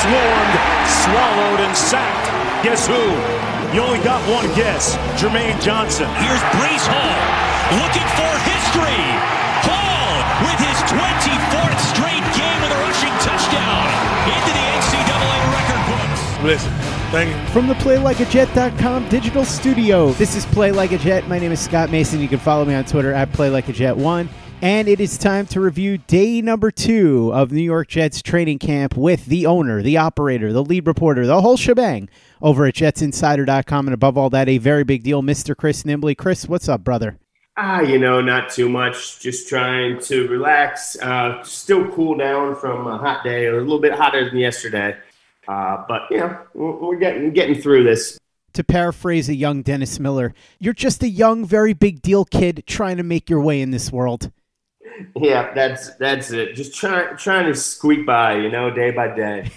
Swarmed, swallowed, and sacked. Guess who? You only got one guess. Jermaine Johnson. Here's Breece Hall looking for history. Hall with his 24th straight game with a rushing touchdown into the NCAA record books. Listen. Thank you. From the PlayLikeAJet.com digital studio, this is Play Like a Jet. My name is Scott Mason. You can follow me on Twitter at PlayLikeAJet1. And it is time to review day number two of New York Jets training camp with the owner, the operator, the lead reporter, the whole shebang over at jetsinsider.com. And above all that, a very big deal, Mr. Chris Nimbley. Chris, what's up, brother? Ah, you know, not too much. Just trying to relax. Uh, still cool down from a hot day, a little bit hotter than yesterday. Uh, but, you know, we're getting, getting through this to paraphrase a young Dennis Miller, you're just a young, very big deal kid trying to make your way in this world. Yeah, that's that's it. Just trying trying to squeak by, you know, day by day.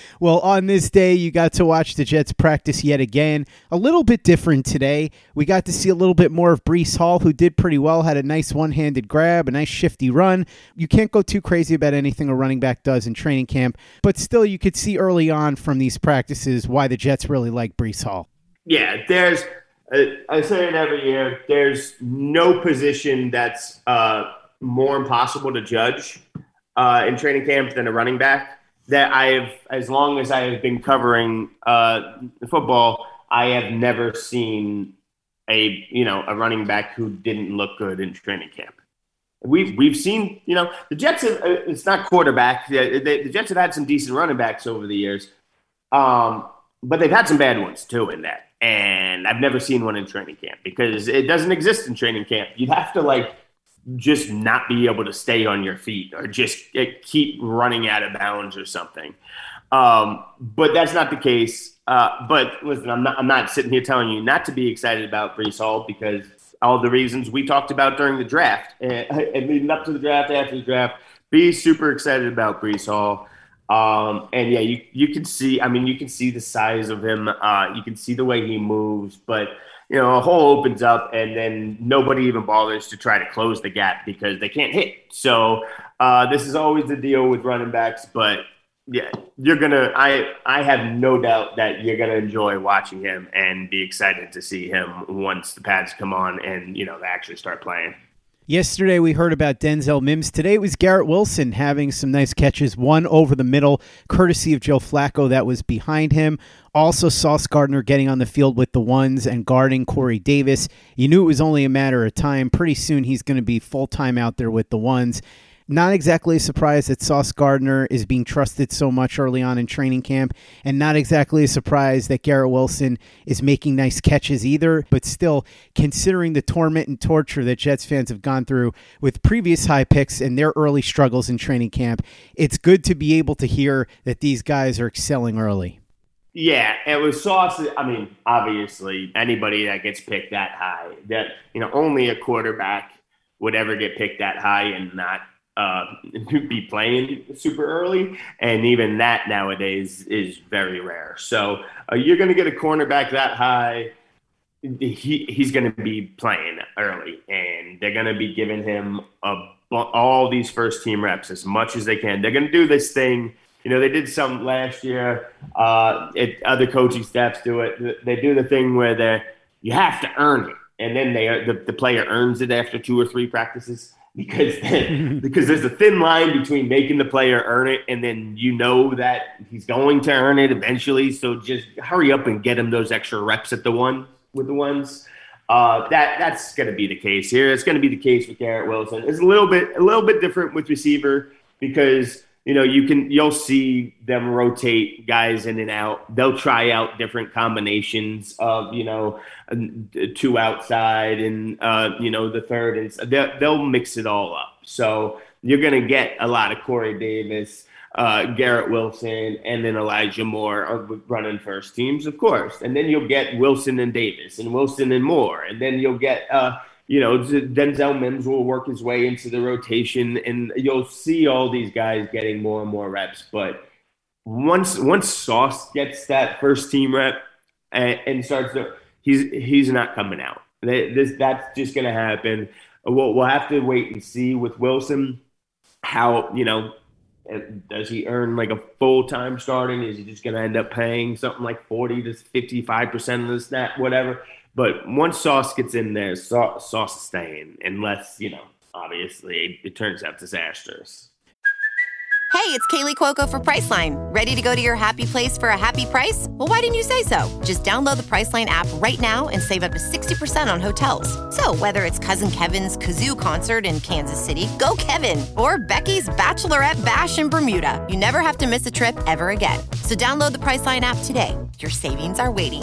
well, on this day, you got to watch the Jets practice yet again. A little bit different today. We got to see a little bit more of Breece Hall, who did pretty well. Had a nice one-handed grab, a nice shifty run. You can't go too crazy about anything a running back does in training camp, but still, you could see early on from these practices why the Jets really like Breece Hall. Yeah, there's. Uh, I say it every year. There's no position that's. Uh, more impossible to judge uh, in training camp than a running back. That I have, as long as I have been covering uh, football, I have never seen a you know a running back who didn't look good in training camp. We've we've seen you know the Jets. Have, uh, it's not quarterback. The, the, the, Jets have had some decent running backs over the years, um, but they've had some bad ones too in that. And I've never seen one in training camp because it doesn't exist in training camp. You'd have to like just not be able to stay on your feet or just eh, keep running out of bounds or something. Um, but that's not the case. Uh, but listen, I'm not, I'm not sitting here telling you not to be excited about Breece Hall because all the reasons we talked about during the draft and, and leading up to the draft, after the draft, be super excited about Breece Hall. Um, and yeah, you, you can see, I mean, you can see the size of him. Uh, you can see the way he moves, but you know, a hole opens up and then nobody even bothers to try to close the gap because they can't hit. So uh, this is always the deal with running backs, but yeah, you're gonna. I I have no doubt that you're gonna enjoy watching him and be excited to see him once the pads come on and you know they actually start playing. Yesterday we heard about Denzel Mims. Today it was Garrett Wilson having some nice catches, one over the middle, courtesy of Joe Flacco that was behind him. Also, Sauce Gardner getting on the field with the ones and guarding Corey Davis. You knew it was only a matter of time. Pretty soon he's going to be full time out there with the ones. Not exactly surprised that Sauce Gardner is being trusted so much early on in training camp, and not exactly a surprise that Garrett Wilson is making nice catches either. But still, considering the torment and torture that Jets fans have gone through with previous high picks and their early struggles in training camp, it's good to be able to hear that these guys are excelling early. Yeah, it was Sauce. I mean, obviously, anybody that gets picked that high, that you know, only a quarterback would ever get picked that high and not uh, be playing super early, and even that nowadays is very rare. So uh, you're going to get a cornerback that high. He, he's going to be playing early, and they're going to be giving him a, all these first team reps as much as they can. They're going to do this thing. You know, they did some last year. Uh, it, other coaching staffs do it. They do the thing where they you have to earn it, and then they the, the player earns it after two or three practices because because there's a thin line between making the player earn it and then you know that he's going to earn it eventually. So just hurry up and get him those extra reps at the one with the ones. Uh, that that's going to be the case here. It's going to be the case with Garrett Wilson. It's a little bit a little bit different with receiver because you know you can you'll see them rotate guys in and out. They'll try out different combinations of you know two outside and uh, you know the third and they'll, they'll mix it all up. So you're to get a lot of Corey Davis, uh, Garrett Wilson, and then Elijah Moore are running first teams, of course. And then you'll get Wilson and Davis, and Wilson and Moore, and then you'll get. Uh, you know, Denzel Mims will work his way into the rotation, and you'll see all these guys getting more and more reps. But once once Sauce gets that first team rep and, and starts to he's he's not coming out. This that's just going to happen. We'll, we'll have to wait and see with Wilson how you know eh, does he earn like a full time starting? Is he just going to end up paying something like forty to fifty five percent of the snap, whatever? But once Sauce gets in there, Sauce, sauce is staying, unless you know, obviously, it turns out disastrous. Hey, it's Kaley Cuoco for Priceline. Ready to go to your happy place for a happy price? Well, why didn't you say so? Just download the Priceline app right now and save up to 60% on hotels. So, whether it's Cousin Kevin's Kazoo concert in Kansas City, go Kevin, or Becky's Bachelorette Bash in Bermuda, you never have to miss a trip ever again. So, download the Priceline app today. Your savings are waiting.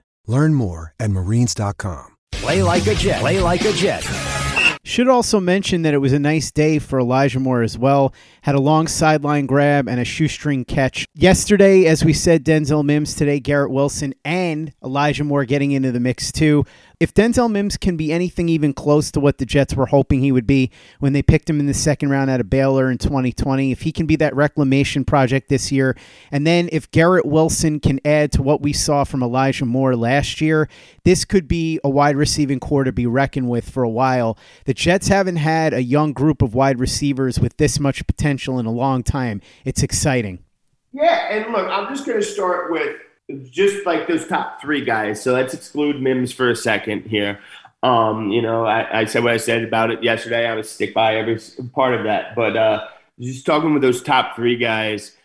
Learn more at marines.com. Play like a Jet. Play like a Jet. Should also mention that it was a nice day for Elijah Moore as well. Had a long sideline grab and a shoestring catch. Yesterday, as we said, Denzel Mims. Today, Garrett Wilson and Elijah Moore getting into the mix too. If Denzel Mims can be anything even close to what the Jets were hoping he would be when they picked him in the second round out of Baylor in 2020, if he can be that reclamation project this year, and then if Garrett Wilson can add to what we saw from Elijah Moore last year, this could be a wide receiving corps to be reckoned with for a while. The Jets haven't had a young group of wide receivers with this much potential in a long time. It's exciting. Yeah, and look, I'm just going to start with just like those top three guys. So let's exclude Mims for a second here. Um, you know, I, I, said what I said about it yesterday. I would stick by every part of that. But uh, just talking with those top three guys,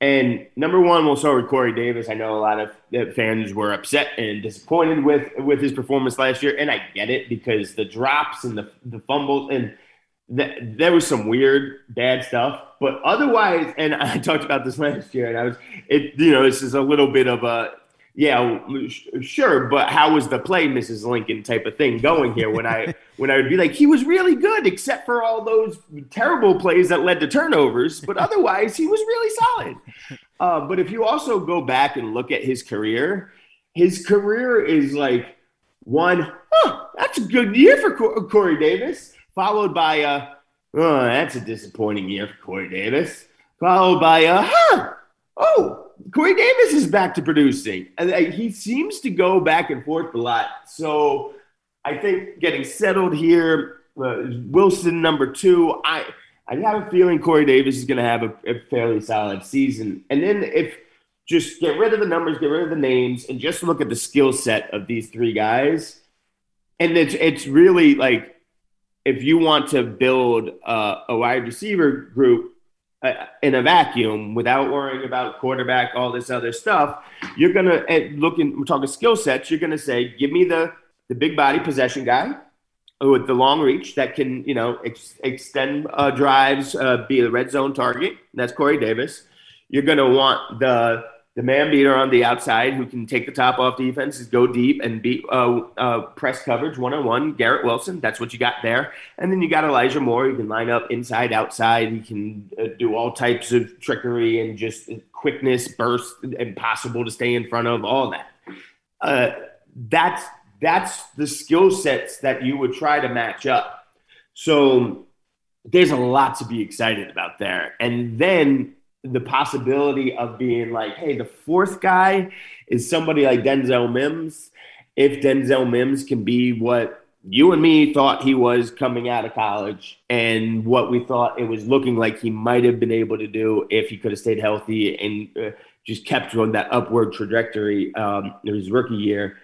and number one, we'll start with Corey Davis. I know a lot of fans were upset and disappointed with with his performance last year, and I get it because the drops and the the fumbles and th- there was some weird bad stuff, but otherwise, and I talked about this last year, and I was it. You know, this is a little bit of a yeah, sure, but how was the play, Mrs. Lincoln type of thing going here? When I when I would be like, he was really good, except for all those terrible plays that led to turnovers, but otherwise he was really solid. Uh, but if you also go back and look at his career, his career is like one, huh, that's a good year for Corey Davis, followed by a, oh, that's a disappointing year for Corey Davis, followed by a, huh, oh, Corey Davis is back to producing. And he seems to go back and forth a lot. So I think getting settled here, uh, Wilson number two. I I have a feeling Corey Davis is going to have a, a, fairly solid season. And then if just get rid of the numbers, get rid of the names, and just look at the skill set of these three guys, and it's it's really like if you want to build uh, a wide receiver group uh, in a vacuum without worrying about quarterback, all this other stuff, you're gonna looking. We're talking skill sets. You're gonna say, give me the the big body possession guy with the long reach that can you know ex- extend uh, drives, uh, be a red zone target. That's Corey Davis. You're gonna want the the man beater on the outside who can take the top off defenses, go deep, and beat uh, uh, press coverage one on one. Garrett Wilson, that's what you got there. And then you got Elijah Moore. You can line up inside, outside. He can uh, do all types of trickery and just quickness, burst, impossible to stay in front of. All that. Uh, that's that's the skill sets that you would try to match up. So there's a lot to be excited about there. And then the possibility of being like, hey, the fourth guy is somebody like Denzel Mims. If Denzel Mims can be what you and me thought he was coming out of college and what we thought it was looking like he might have been able to do if he could have stayed healthy and uh, just kept on that upward trajectory um, in his rookie year,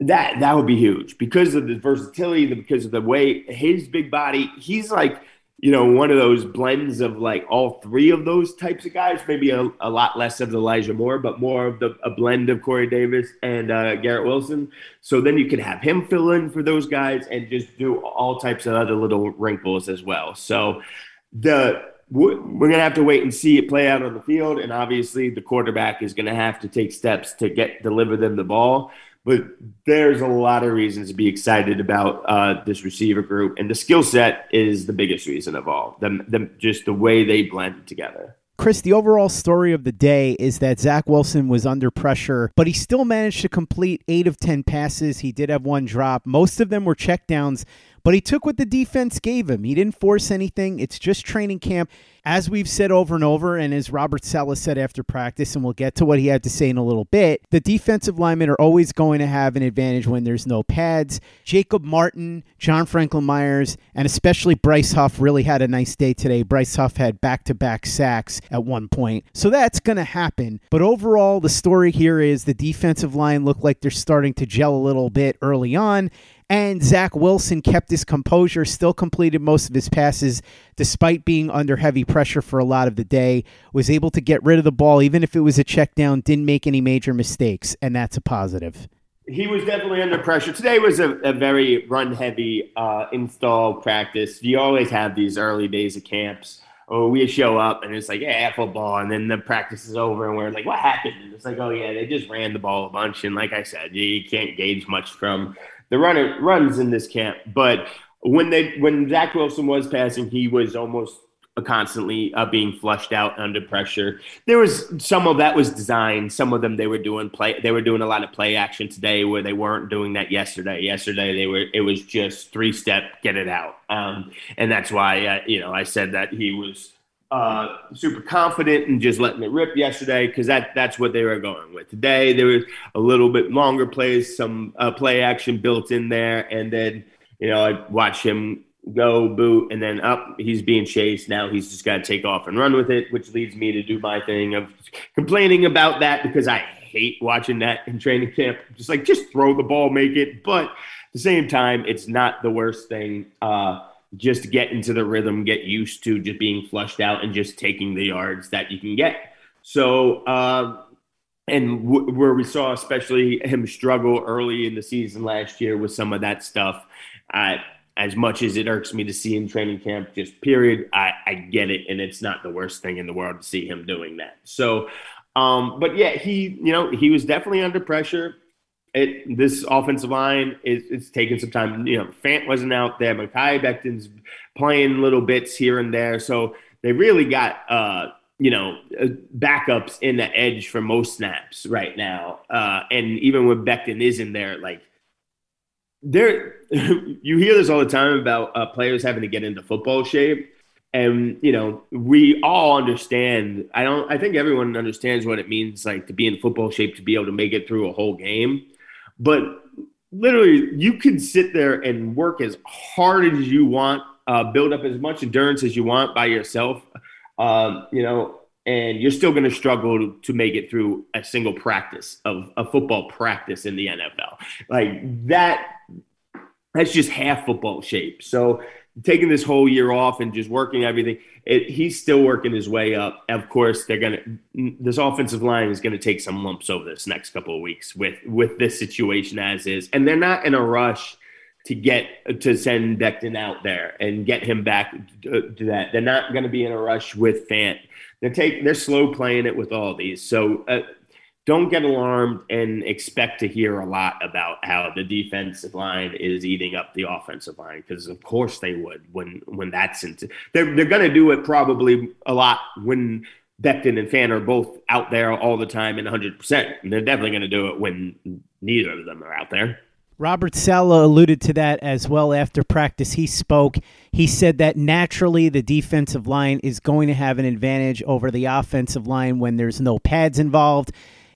that that would be huge because of the versatility, because of the way his big body, he's like – you know, one of those blends of like all three of those types of guys, maybe a, a lot less of Elijah Moore, but more of the a blend of Corey Davis and uh, Garrett Wilson. So then you can have him fill in for those guys and just do all types of other little wrinkles as well. So the we're going to have to wait and see it play out on the field, and obviously the quarterback is going to have to take steps to get deliver them the ball. But there's a lot of reasons to be excited about uh, this receiver group, and the skill set is the biggest reason of all. Them, them, just the way they blend together. Chris, the overall story of the day is that Zach Wilson was under pressure, but he still managed to complete eight of 10 passes. He did have one drop. Most of them were checkdowns, but he took what the defense gave him. He didn't force anything. It's just training camp. As we've said over and over, and as Robert Saleh said after practice, and we'll get to what he had to say in a little bit, the defensive linemen are always going to have an advantage when there's no pads. Jacob Martin, John Franklin Myers, and especially Bryce Huff really had a nice day today. Bryce Huff had back to back sacks at one point. So that's going to happen. But overall, the story here is the defensive line looked like they're starting to gel a little bit early on. And Zach Wilson kept his composure, still completed most of his passes despite being under heavy pressure for a lot of the day. Was able to get rid of the ball, even if it was a check down, didn't make any major mistakes, and that's a positive. He was definitely under pressure. Today was a, a very run heavy uh, install practice. You always have these early days of camps or we show up and it's like, yeah, football. And then the practice is over and we're like, what happened? And it's like, oh, yeah, they just ran the ball a bunch. And like I said, you can't gauge much from the runner runs in this camp. But when they when Zach Wilson was passing, he was almost constantly uh, being flushed out under pressure. There was some of that was designed. Some of them they were doing play. They were doing a lot of play action today where they weren't doing that yesterday. Yesterday they were. It was just three step, get it out, um, and that's why uh, you know I said that he was. Uh, super confident and just letting it rip yesterday because that that's what they were going with. Today there was a little bit longer plays, some uh, play action built in there, and then you know I watch him go boot and then up he's being chased. Now he's just got to take off and run with it which leads me to do my thing of complaining about that because i hate watching that in training camp. Just like just throw the ball make it. But at the same time it's not the worst thing uh just get into the rhythm get used to just being flushed out and just taking the yards that you can get so uh and w- where we saw especially him struggle early in the season last year with some of that stuff uh, as much as it irks me to see in training camp, just period, I, I get it. And it's not the worst thing in the world to see him doing that. So, um, but yeah, he, you know, he was definitely under pressure. It, this offensive line is it's taking some time. You know, Fant wasn't out there. Mekhi Becton's playing little bits here and there. So they really got, uh, you know, uh, backups in the edge for most snaps right now. Uh, and even when Becton is in there, like there you hear this all the time about uh, players having to get into football shape and you know we all understand i don't i think everyone understands what it means like to be in football shape to be able to make it through a whole game but literally you can sit there and work as hard as you want uh, build up as much endurance as you want by yourself um, you know and you're still going to struggle to make it through a single practice of a football practice in the NFL. Like that, that's just half football shape. So taking this whole year off and just working everything, it, he's still working his way up. Of course, they're to this offensive line is to take some lumps over this next couple of weeks with with this situation as is, and they're not in a rush to get to send Becton out there and get him back to, that. They're not to be in a rush with Fant they're take they're slow playing it with all these. So uh, don't get alarmed and expect to hear a lot about how the defensive line is eating up the offensive line because of course they would when when that's into they're they're going to do it probably a lot when Becton and Fant are both out there all the time and 100%. And they're definitely going to do it when neither of them are out there. Robert Saleh alluded to that as well after practice. He spoke. He said that naturally the defensive line is going to have an advantage over the offensive line when there's no pads involved.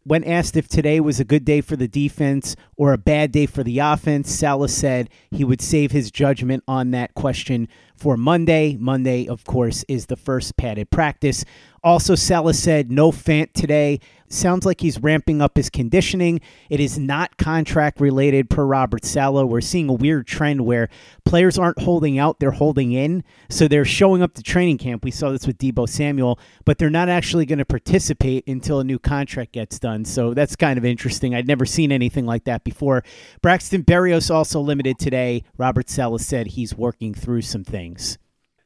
When asked if today was a good day for the defense or a bad day for the offense, Saleh said he would save his judgment on that question for Monday. Monday, of course, is the first padded practice. Also, Saleh said no Fant today Sounds like he's ramping up his conditioning. It is not contract related per Robert Saleh. We're seeing a weird trend where players aren't holding out, they're holding in. So they're showing up to training camp. We saw this with Deebo Samuel, but they're not actually going to participate until a new contract gets done. So that's kind of interesting. I'd never seen anything like that before. Braxton Berrios also limited today. Robert Saleh said he's working through some things.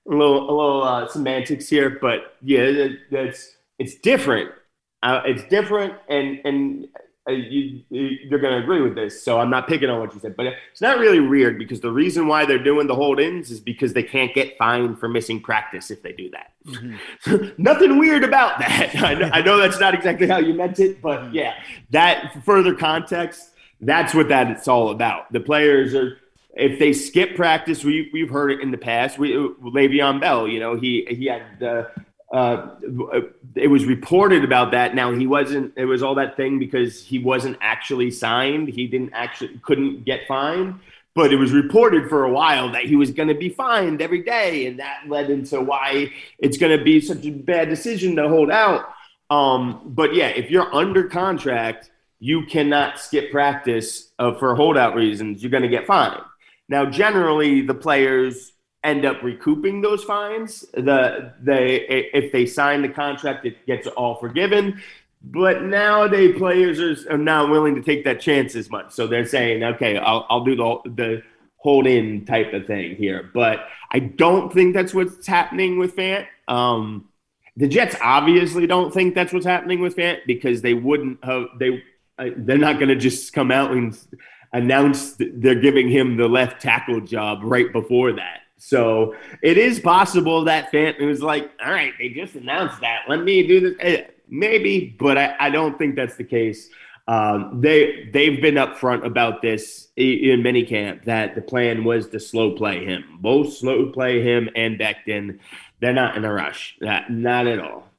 A little, a little uh, semantics here, but yeah, that's it's different uh, it's different, and and uh, you, you're going to agree with this. So I'm not picking on what you said, but it's not really weird because the reason why they're doing the hold ins is because they can't get fined for missing practice if they do that. Mm-hmm. Nothing weird about that. I know, I know that's not exactly how you meant it, but mm-hmm. yeah, that further context, that's what that it's all about. The players are if they skip practice, we, we've heard it in the past. We Le'Veon Bell, you know, he he had the uh, it was reported about that. Now he wasn't. It was all that thing because he wasn't actually signed. He didn't actually couldn't get fined. But it was reported for a while that he was going to be fined every day, and that led into why it's going to be such a bad decision to hold out. Um, but yeah, if you're under contract, you cannot skip practice uh, for holdout reasons. You're going to get fined. Now, generally, the players end up recouping those fines. The they if they sign the contract, it gets all forgiven. But nowadays, players are, not willing to take that chance as much. So they're saying, okay, I'll, I'll do the the hold in type of thing here. But I don't think that's what's happening with Fant. Um, the Jets obviously don't think that's what's happening with Fant because they wouldn't have they uh, they're not going to just come out and announce they're giving him the left tackle job right before that. So it is possible that Fant was like, all right, they just announced that. Let me do this. Eh, maybe, but I, I don't think that's the case. Um, they they've been upfront about this in minicamp that the plan was to slow play him, both slow play him and Becton. They're not in a rush, not, not at all.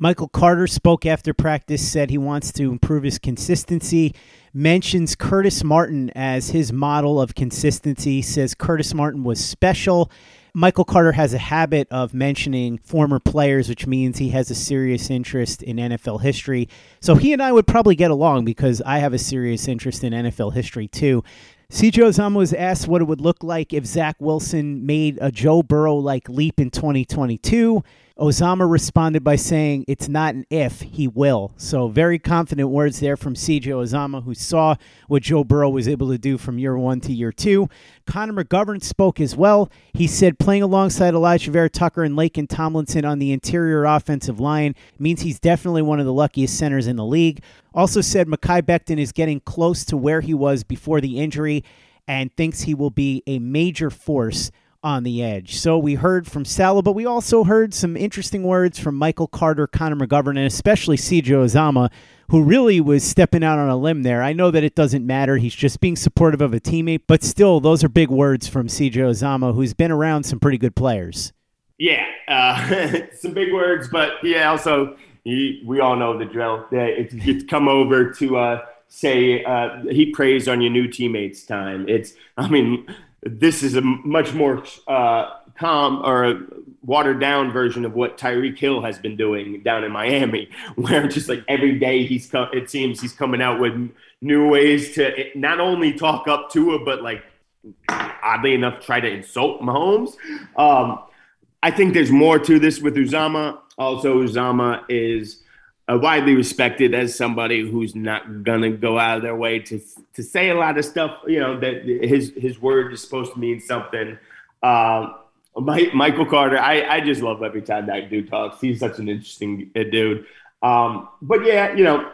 Michael Carter spoke after practice, said he wants to improve his consistency, mentions Curtis Martin as his model of consistency, says Curtis Martin was special Michael Carter has a habit of mentioning former players, which means he has a serious interest in NFL history. So he and I would probably get along because I have a serious interest in NFL history too. CJ Uzomah was asked what it would look like if Zach Wilson made a Joe Burrow like leap in 2022. Uzomah responded by saying, It's not an if, he will. So, very confident words there from CJ Uzomah, who saw what Joe Burrow was able to do from year one to year two. Connor McGovern spoke as well. He said, Playing alongside Alijah Vera-Tucker and Laken Tomlinson on the interior offensive line means he's definitely one of the luckiest centers in the league. Also said, Mekhi Becton is getting close to where he was before the injury and thinks he will be a major force on the edge. So we heard from Saleh, but we also heard some interesting words from Michael Carter, Connor McGovern, and especially CJ Uzomah, who really was stepping out on a limb there. I know that it doesn't matter. He's just being supportive of a teammate, but still, those are big words from CJ Uzomah, who's been around some pretty good players. Yeah, uh, some big words, but yeah, also, he, we all know the drill. It's, it's come over to uh, say uh, he prays on your new teammates' time. It's, I mean, this is a much more uh, calm or watered down version of what Tyreek Hill has been doing down in Miami, where just like every day he's come, it seems he's coming out with new ways to not only talk up to it, but like oddly enough, try to insult Mahomes. Um, I think there's more to this with Uzomah. Also, Uzomah is uh, widely respected as somebody who's not gonna go out of their way to to say a lot of stuff. You know that his his word is supposed to mean something. Uh, Michael Carter, I, I just love every time that dude talks. He's such an interesting uh, dude. Um, but yeah, you know,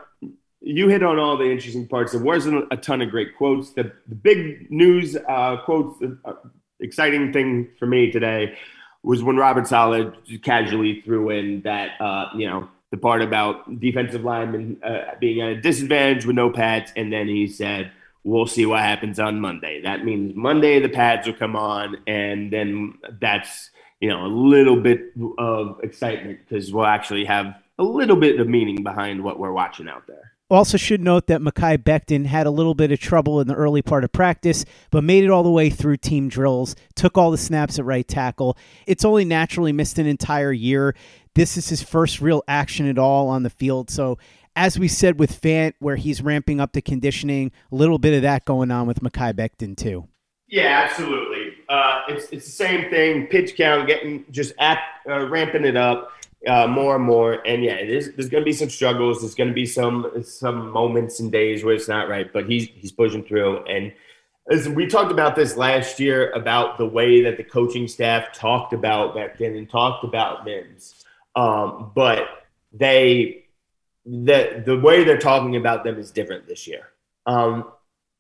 you hit on all the interesting parts. There wasn't a ton of great quotes. The, the big news uh, quotes, uh, exciting thing for me today was when Robert Saleh casually threw in that, uh, you know, the part about defensive linemen uh, being at a disadvantage with no pads, and then he said, "We'll see what happens on Monday." That means Monday the pads will come on, and then that's you know a little bit of excitement because we'll actually have a little bit of meaning behind what we're watching out there. Also, should note that Mekhi Becton had a little bit of trouble in the early part of practice, but made it all the way through team drills, took all the snaps at right tackle. It's only naturally missed an entire year. This is his first real action at all on the field. So, as we said with Fant, where he's ramping up the conditioning, a little bit of that going on with Mekhi Becton, too. Yeah, absolutely. Uh, it's, it's the same thing. Pitch count, getting just at, uh, ramping it up uh, more and more. And yeah, there's going to be some struggles. There's going to be some some moments and days where it's not right, but he's he's pushing through. And as we talked about this last year about the way that the coaching staff talked about Becton and talked about Mims. Um, but they the the way they're talking about them is different this year. Um,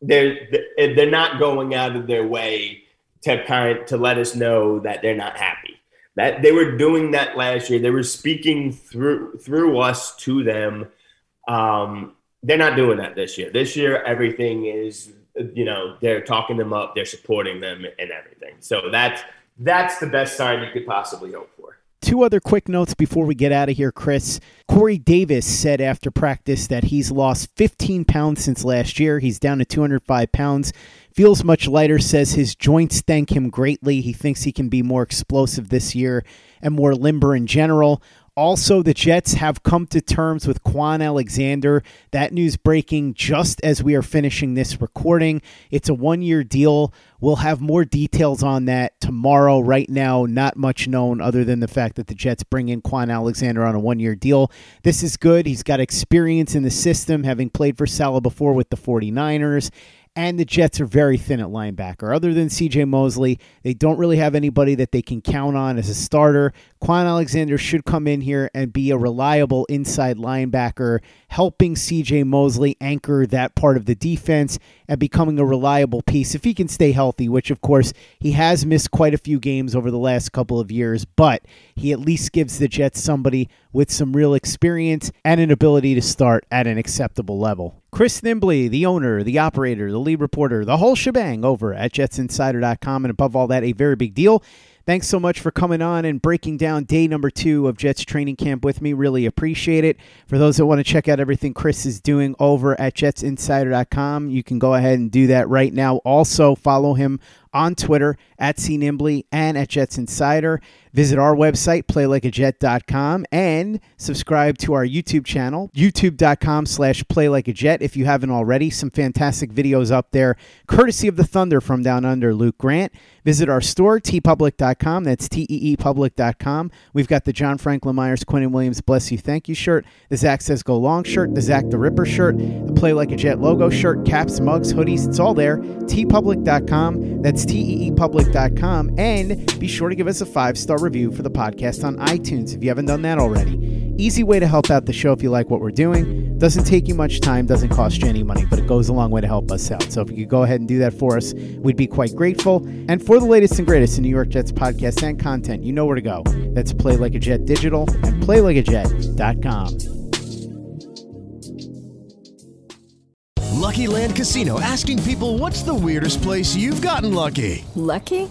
they're they're not going out of their way to kind to let us know that they're not happy. That they were doing that last year. They were speaking through through us to them. Um, they're not doing that this year. This year, everything is you know they're talking them up, they're supporting them, and everything. So that's that's the best sign you could possibly hope for. Two other quick notes before we get out of here, Chris. Corey Davis said after practice that he's lost 15 pounds since last year. He's down to 205 pounds. Feels much lighter, says his joints thank him greatly. He thinks he can be more explosive this year and more limber in general. Also, the Jets have come to terms with Kwon Alexander. That news breaking just as we are finishing this recording. It's a one year deal. We'll have more details on that tomorrow. Right now, not much known other than the fact that the Jets bring in Kwon Alexander on a one year deal. This is good. He's got experience in the system, having played for Saleh before with the 49ers and the Jets are very thin at linebacker. Other than CJ Mosley, they don't really have anybody that they can count on as a starter. Kwon Alexander should come in here and be a reliable inside linebacker, helping CJ Mosley anchor that part of the defense and becoming a reliable piece if he can stay healthy, which of course he has missed quite a few games over the last couple of years, but he at least gives the Jets somebody with some real experience and an ability to start at an acceptable level. Chris Nimbley, the owner, the operator, the lead reporter, the whole shebang over at jetsinsider.com, and above all that, a very big deal. Thanks so much for coming on and breaking down day number two of Jets training camp with me. Really appreciate it. For those that want to check out everything Chris is doing over at jetsinsider.com, you can go ahead and do that right now. Also, follow him on Twitter at CNimbley and at Jets Insider. Visit our website, playlikeajet.com, and subscribe to our YouTube channel, youtube.com slash playlikeajet if you haven't already. Some fantastic videos up there, courtesy of the Thunder from Down Under, Luke Grant. Visit our store, teepublic.com. That's T-E-E-public.com. We've got the John Franklin Myers, Quinnen Williams, Bless You, Thank You shirt, the Zach Says Go Long shirt, the Zach the Ripper shirt, the Play Like a Jet logo shirt, caps, mugs, hoodies. It's all there. teepublic.com. That's T-E-E-public.com. And be sure to give us a five-star review for the podcast on iTunes if you haven't done that already. Easy way to help out the show if you like what we're doing. Doesn't take you much time, doesn't cost you any money, but it goes a long way to help us out. So if you could go ahead and do that for us, we'd be quite grateful. And for the latest and greatest in New York Jets podcast and content, you know where to go. That's Play Like a Jet Digital and PlayLikeAJet.com. Lucky Land Casino asking people what's the weirdest place you've gotten lucky? Lucky?